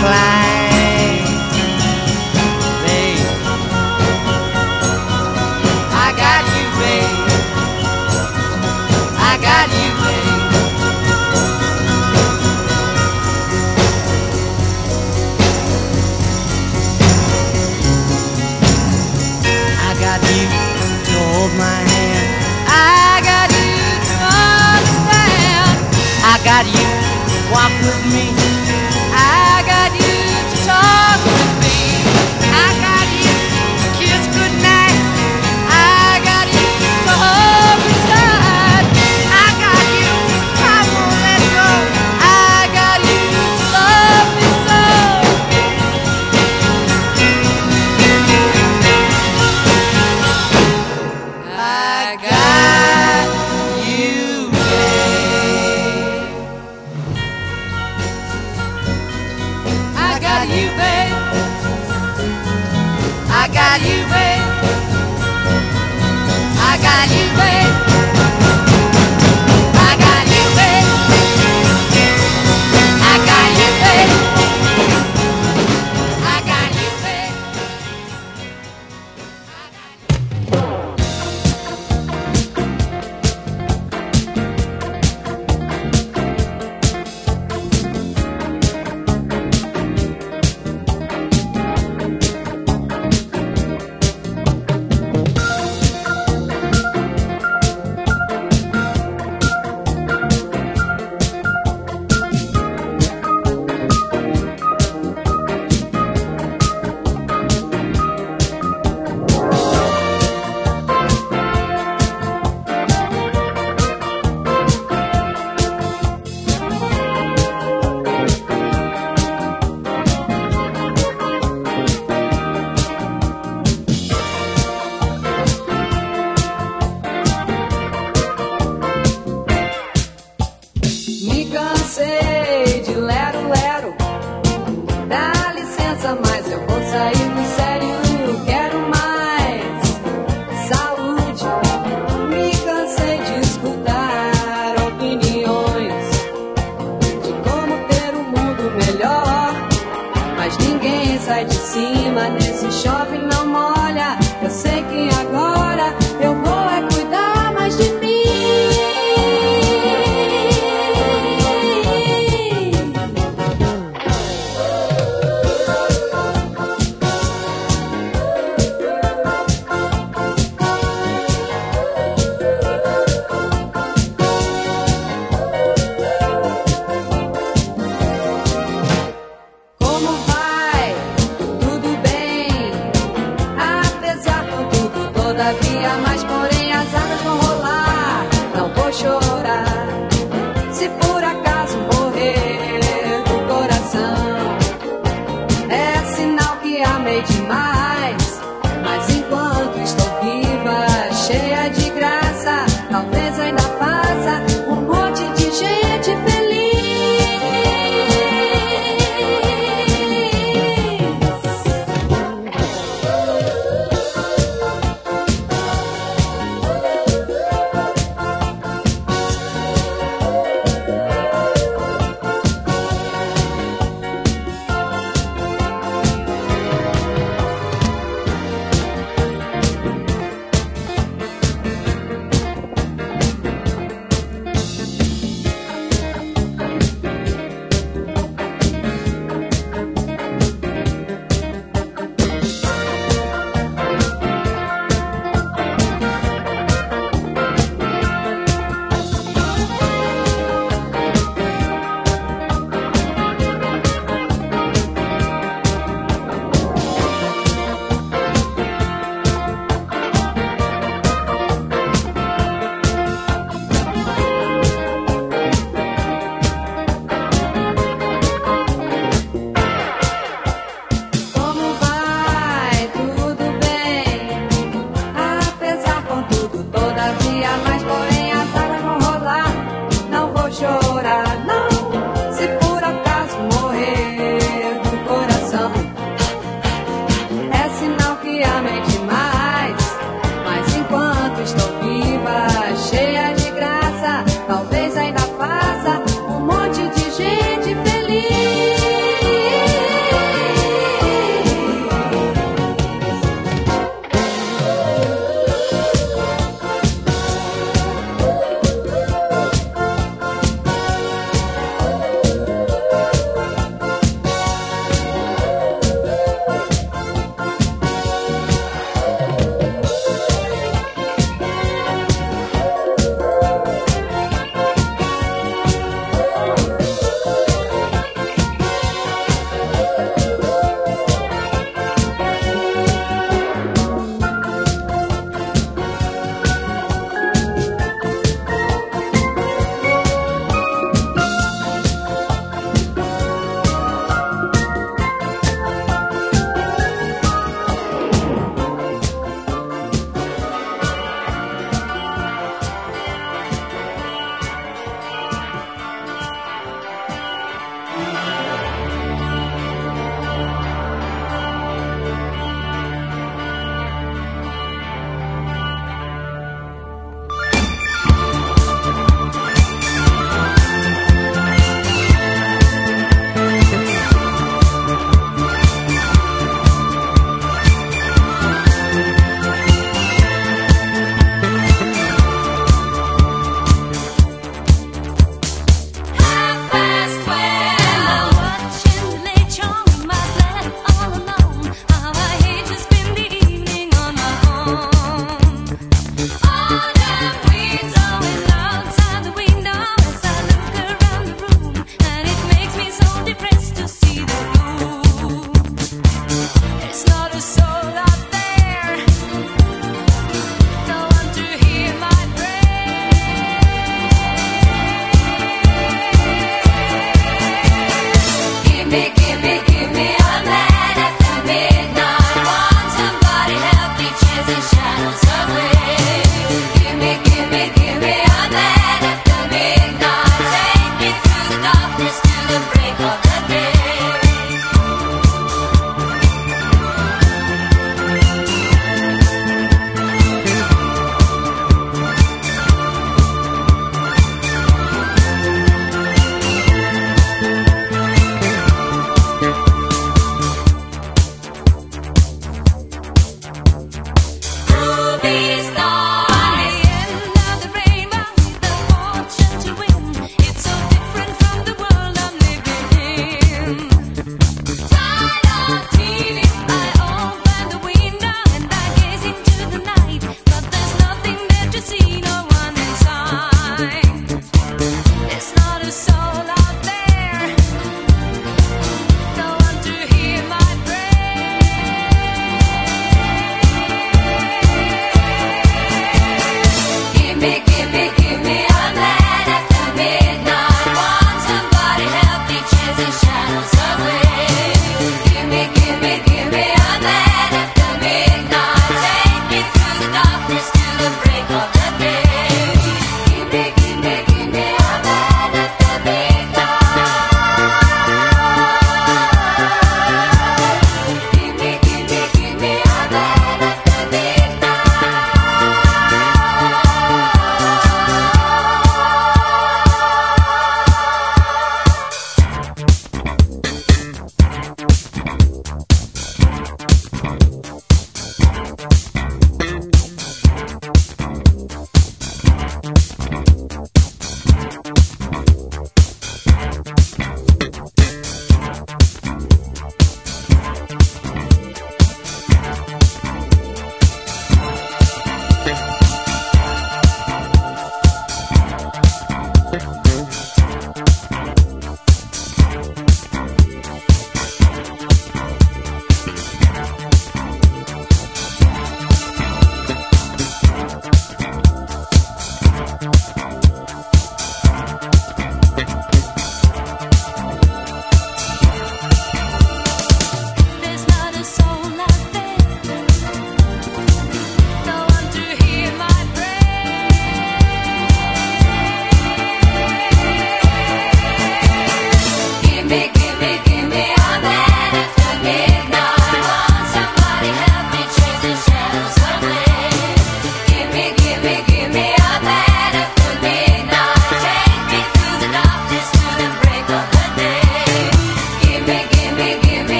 I got you. I got you. I got you to hold my hand. I got you to understand. I got you to walk with me.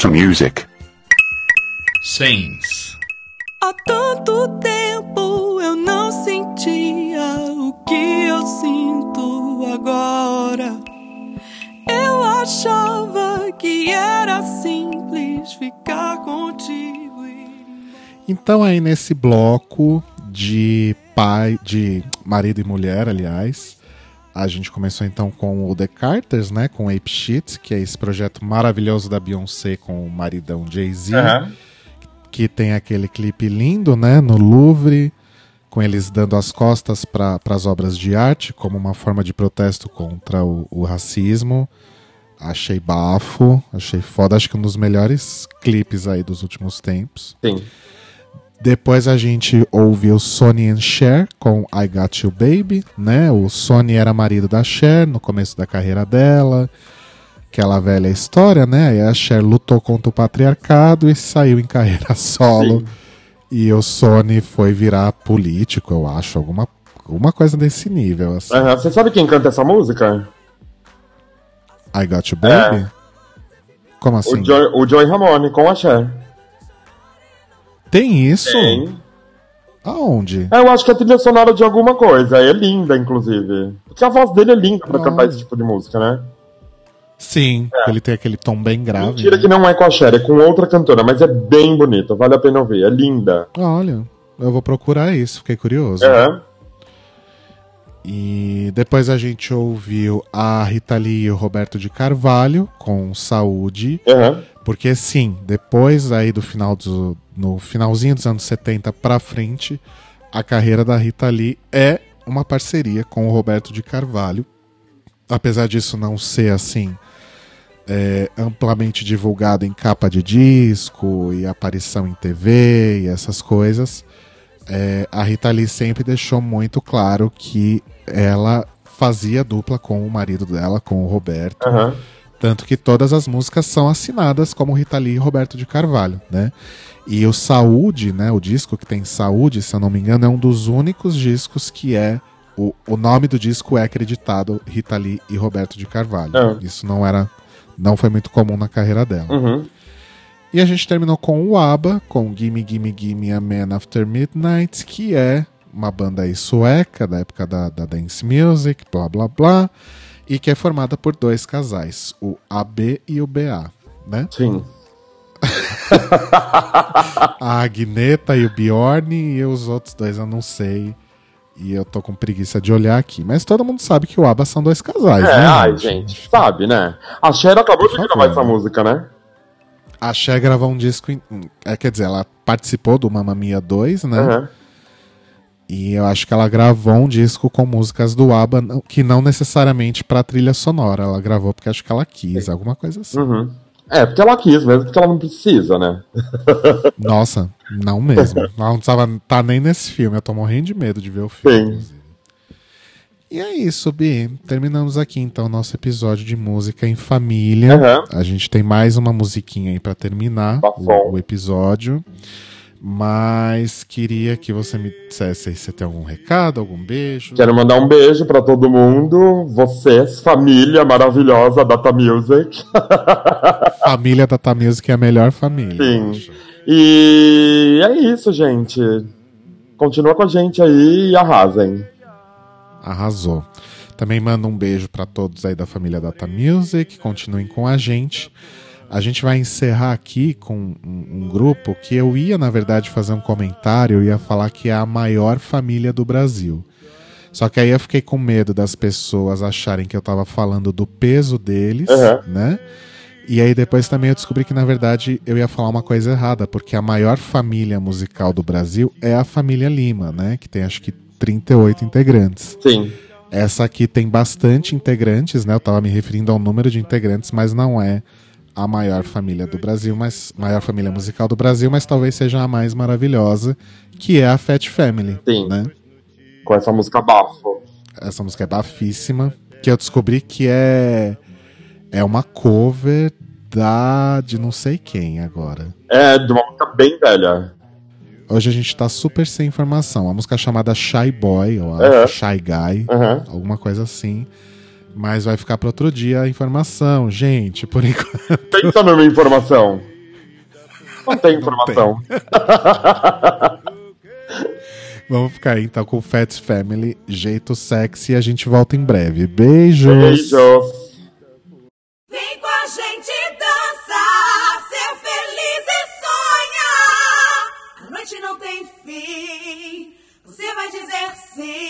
That's music. Saints. Há tanto tempo eu não sentia o que eu sinto agora. Eu achava que era simples ficar contigo. Então aí nesse bloco de pai, de marido e mulher, aliás, a gente começou então com o The Carters, né, com Ape Shit, que é esse projeto maravilhoso da Beyoncé com o maridão Jay-Z, Aham. que tem aquele clipe lindo, né, no Louvre, com eles dando as costas para as obras de arte como uma forma de protesto contra o, o racismo. Achei bafo, achei foda, acho que um dos melhores clipes aí dos últimos tempos. Sim. Depois a gente ouviu Sonny and Cher com I Got You Baby, né? O Sonny era marido da Cher no começo da carreira dela. Aquela velha história, né? Aí a Cher lutou contra o patriarcado e saiu em carreira solo. E o Sony foi virar político, eu acho, alguma, alguma coisa desse nível. Assim. Aham, Você sabe quem canta essa música? I Got You Baby? Como assim? O Joy, o Joy Ramone com a Cher. Tem isso? Tem. Aonde? É, eu acho que é trilha sonora de alguma coisa. É linda, inclusive. Porque a voz dele é linda pra Ah. cantar esse tipo de música, né? Sim, ele tem aquele tom bem grave. Mentira né? que não é com a Cher, é com outra cantora, mas é bem bonita, vale a pena ouvir, é linda. Olha, eu vou procurar isso, fiquei curioso. É. E depois a gente ouviu a Rita Lee e o Roberto de Carvalho com Saúde. Uhum. Porque sim, depois aí do final do, no finalzinho dos anos 70 pra frente, a carreira da Rita Lee é uma parceria com o Roberto de Carvalho. Apesar disso não ser assim é, amplamente divulgado em capa de disco e aparição em TV e essas coisas, é, a Rita Lee sempre deixou muito claro que ela fazia dupla com o marido dela, com o Roberto. Aham. Tanto que todas as músicas são assinadas como Rita Lee e Roberto de Carvalho, né? E o Saúde, né? O disco que tem Saúde, se eu não me engano, é um dos únicos discos que é. O, o nome do disco é acreditado Rita Lee e Roberto de Carvalho. Ah. Isso não era. Não foi muito comum na carreira dela. Uhum. E a gente terminou com o ABBA, com Gimme Gimme Gimme a Man After Midnight, que é uma banda aí sueca, da época da, da dance music, blá blá blá, e que é formada por dois casais, o AB e o BA, né? Sim. a Agneta e o Bjorn, e os outros dois eu não sei. E eu tô com preguiça de olhar aqui. Mas todo mundo sabe que o ABBA são dois casais, É, né? ai, gente, sabe, né? A Cher acabou de gravar essa música, né? A Cher gravou um disco. Em, é, quer dizer, ela participou do Mamma Mia 2, né? Aham. E eu acho que ela gravou um disco com músicas do ABBA, que não necessariamente pra trilha sonora. Ela gravou porque acho que ela quis, alguma coisa assim. Uhum. É, porque ela quis mesmo, porque ela não precisa, né? Nossa, não mesmo. Ela não precisava estar nem nesse filme. Eu tô morrendo de medo de ver o filme. Sim. E é isso, Bi. Terminamos aqui então o nosso episódio de música em família. Aham. A gente tem mais uma musiquinha aí pra terminar o, o episódio. Mas queria que você me dissesse aí se tem algum recado, algum beijo. Quero mandar um beijo pra todo mundo, vocês, família maravilhosa Data Music. Família Data Music é a melhor família. Sim. E é isso, gente. Continua com a gente aí e arrasem. Arrasou. Também manda um beijo pra todos aí da família Data Music. Continuem com a gente. A gente vai encerrar aqui com um, um grupo que eu ia, na verdade, fazer um comentário. Eu ia falar que é a maior família do Brasil. Só que aí eu fiquei com medo das pessoas acharem que eu tava falando do peso deles, Aham. né? E aí depois também eu descobri que na verdade eu ia falar uma coisa errada, porque a maior família musical do Brasil é a família Lima, né? Que tem acho que 38 integrantes. Sim. Essa aqui tem bastante integrantes, né? Eu tava me referindo ao número de integrantes, mas não é a maior família do Brasil, mas maior família musical do Brasil, mas talvez seja a mais maravilhosa, que é a Fat Family, Sim. né? Com essa música bafo. Essa música é bafíssima, que eu descobri que é é uma cover da de não sei quem agora. É, de uma música bem velha. Hoje a gente tá super sem informação. A música é chamada Shy Boy, ou. Shy Guy, Aham. alguma coisa assim. Mas vai ficar para outro dia a informação, gente, por enquanto. Pensa numa informação. Não tem informação. Vamos ficar aí, então com o Fats Family, jeito sexy, e a gente volta em breve. Beijos! Beijos. Vem com a gente dançar, ser feliz e sonhar. A noite não tem fim, você vai dizer sim.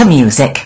Data Music.